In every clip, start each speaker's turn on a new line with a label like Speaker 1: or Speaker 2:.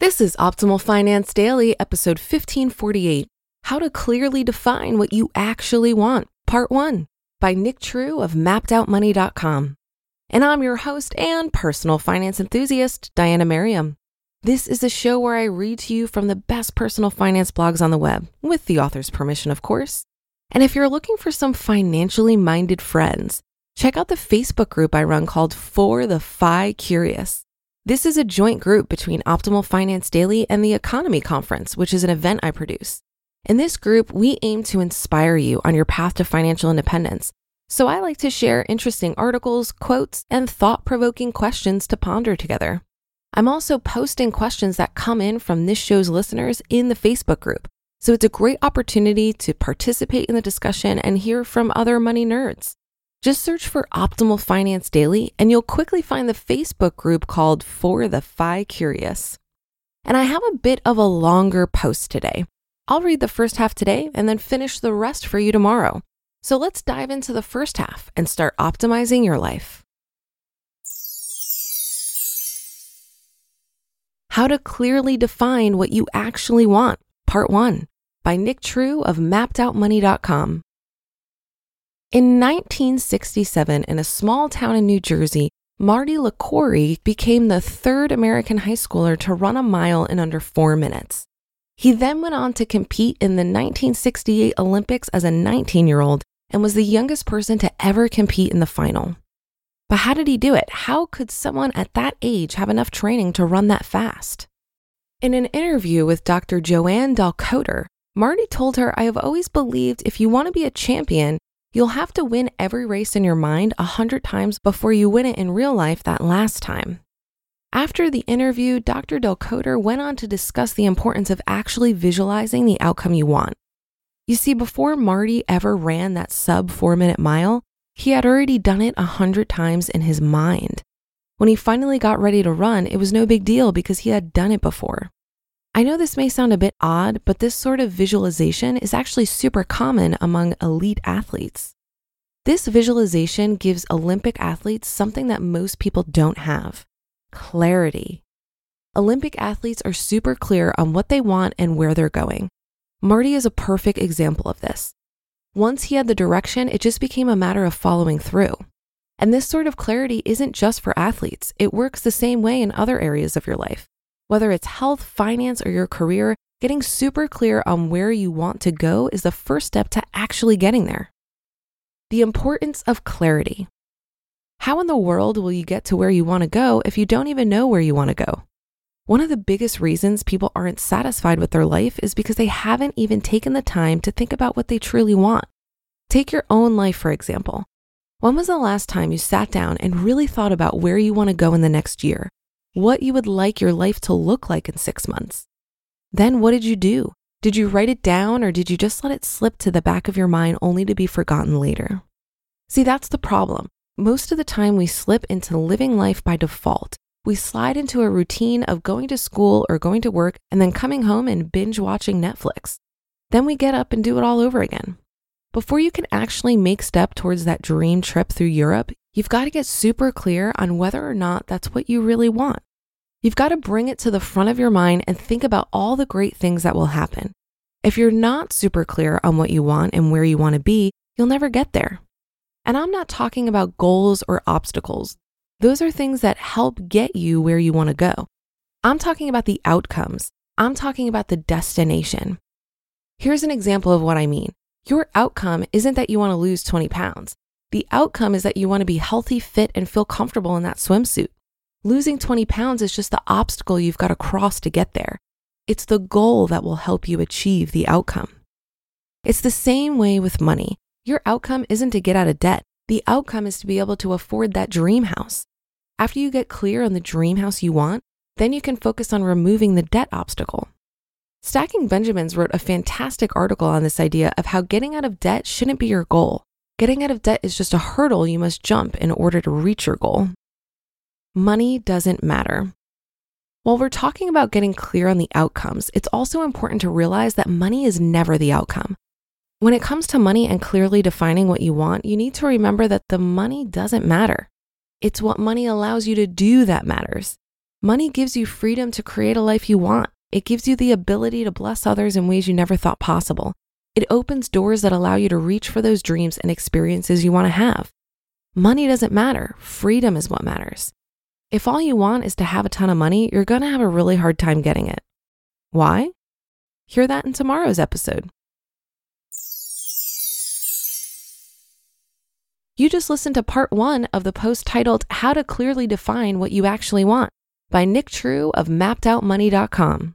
Speaker 1: This is Optimal Finance Daily, episode 1548 How to Clearly Define What You Actually Want, Part 1 by Nick True of MappedOutMoney.com. And I'm your host and personal finance enthusiast, Diana Merriam. This is a show where I read to you from the best personal finance blogs on the web, with the author's permission, of course. And if you're looking for some financially minded friends, check out the Facebook group I run called For the Fi Curious. This is a joint group between Optimal Finance Daily and the EconoMe Conference, which is an event I produce. In this group, we aim to inspire you on your path to financial independence. So I like to share interesting articles, quotes, and thought provoking questions to ponder together. I'm also posting questions that come in from this show's listeners in the Facebook group. So it's a great opportunity to participate in the discussion and hear from other money nerds. Just search for Optimal Finance Daily and you'll quickly find the Facebook group called For the Fi Curious. And I have a bit of a longer post today. I'll read the first half today and then finish the rest for you tomorrow. So let's dive into the first half and start optimizing your life. How to clearly define what you actually want, Part 1 by Nick True of MappedOutMoney.com. In 1967, in a small town in New Jersey, Marty Liquori became the third American high schooler to run a mile in under four minutes. He then went on to compete in the 1968 Olympics as a 19 year old and was the youngest person to ever compete in the final. But how did he do it? How could someone at that age have enough training to run that fast? In an interview with Dr. JoAnn Dahlkoetter, Marty told her, I have always believed if you want to be a champion, You'll have to win every race in your mind a hundred times before you win it in real life that last time. After the interview, Dr. Dahlkoetter went on to discuss the importance of actually visualizing the outcome you want. You see, before Marty ever ran that sub four minute mile, he had already done it a hundred times in his mind. When he finally got ready to run, it was no big deal because he had done it before. I know this may sound a bit odd, but this sort of visualization is actually super common among elite athletes. This visualization gives Olympic athletes something that most people don't have clarity. Olympic athletes are super clear on what they want and where they're going. Marty is a perfect example of this. Once he had the direction, it just became a matter of following through. And this sort of clarity isn't just for athletes, it works the same way in other areas of your life. Whether it's health, finance, or your career, getting super clear on where you want to go is the first step to actually getting there. The importance of clarity. How in the world will you get to where you want to go if you don't even know where you want to go? One of the biggest reasons people aren't satisfied with their life is because they haven't even taken the time to think about what they truly want. Take your own life, for example. When was the last time you sat down and really thought about where you want to go in the next year? What you would like your life to look like in six months. Then what did you do? Did you write it down or did you just let it slip to the back of your mind only to be forgotten later? See, that's the problem. Most of the time, we slip into living life by default. We slide into a routine of going to school or going to work and then coming home and binge watching Netflix. Then we get up and do it all over again. Before you can actually make step towards that dream trip through Europe, you've got to get super clear on whether or not that's what you really want. You've got to bring it to the front of your mind and think about all the great things that will happen. If you're not super clear on what you want and where you want to be, you'll never get there. And I'm not talking about goals or obstacles. Those are things that help get you where you want to go. I'm talking about the outcomes. I'm talking about the destination. Here's an example of what I mean. Your outcome isn't that you want to lose 20 pounds. The outcome is that you want to be healthy, fit, and feel comfortable in that swimsuit. Losing 20 pounds is just the obstacle you've got to cross to get there. It's the goal that will help you achieve the outcome. It's the same way with money. Your outcome isn't to get out of debt. The outcome is to be able to afford that dream house. After you get clear on the dream house you want, then you can focus on removing the debt obstacle. Stacking Benjamins wrote a fantastic article on this idea of how getting out of debt shouldn't be your goal. Getting out of debt is just a hurdle you must jump in order to reach your goal. Money doesn't matter. While we're talking about getting clear on the outcomes, it's also important to realize that money is never the outcome. When it comes to money and clearly defining what you want, you need to remember that the money doesn't matter. It's what money allows you to do that matters. Money gives you freedom to create a life you want. It gives you the ability to bless others in ways you never thought possible. It opens doors that allow you to reach for those dreams and experiences you want to have. Money doesn't matter, freedom is what matters. If all you want is to have a ton of money, you're going to have a really hard time getting it. Why? Hear that in tomorrow's episode. You just listened to part one of the post titled How to Clearly Define What You Actually Want by Nick True of mappedoutmoney.com.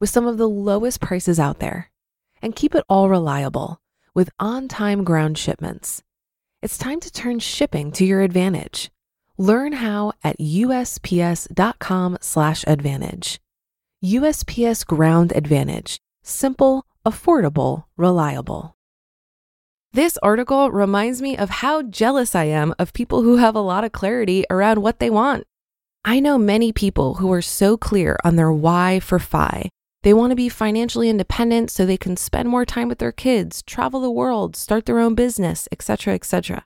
Speaker 1: with some of the lowest prices out there. And keep it all reliable with on time ground shipments. It's time to turn shipping to your advantage. Learn how at USPS.com/slash advantage. USPS Ground Advantage. Simple, affordable, reliable. This article reminds me of how jealous I am of people who have a lot of clarity around what they want. I know many people who are so clear on their why for FI. They want to be financially independent so they can spend more time with their kids, travel the world, start their own business, etc., etc.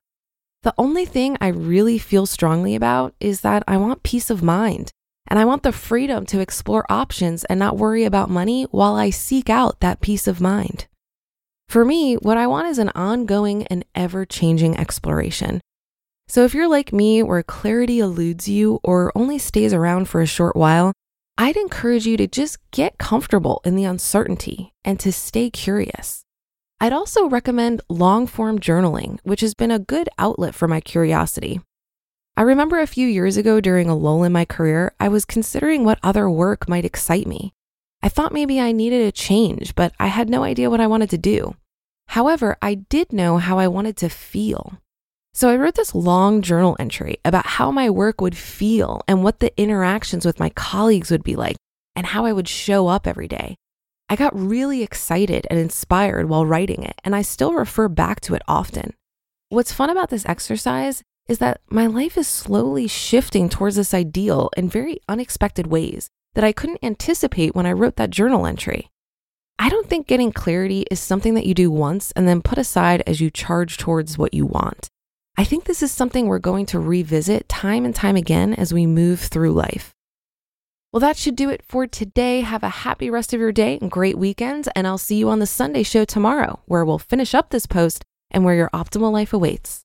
Speaker 1: The only thing I really feel strongly about is that I want peace of mind and I want the freedom to explore options and not worry about money while I seek out that peace of mind. For me, what I want is an ongoing and ever changing exploration. So if you're like me, where clarity eludes you or only stays around for a short while, I'd encourage you to just get comfortable in the uncertainty and to stay curious. I'd also recommend long form journaling, which has been a good outlet for my curiosity. I remember a few years ago during a lull in my career, I was considering what other work might excite me. I thought maybe I needed a change, but I had no idea what I wanted to do. However, I did know how I wanted to feel. So I wrote this long journal entry about how my work would feel and what the interactions with my colleagues would be like and how I would show up every day. I got really excited and inspired while writing it, and I still refer back to it often. What's fun about this exercise is that my life is slowly shifting towards this ideal in very unexpected ways that I couldn't anticipate when I wrote that journal entry. I don't think getting clarity is something that you do once and then put aside as you charge towards what you want. I think this is something we're going to revisit time and time again as we move through life. Well, that should do it for today. Have a happy rest of your day and great weekend. And I'll see you on the Sunday show tomorrow, where we'll finish up this post and where your optimal life awaits.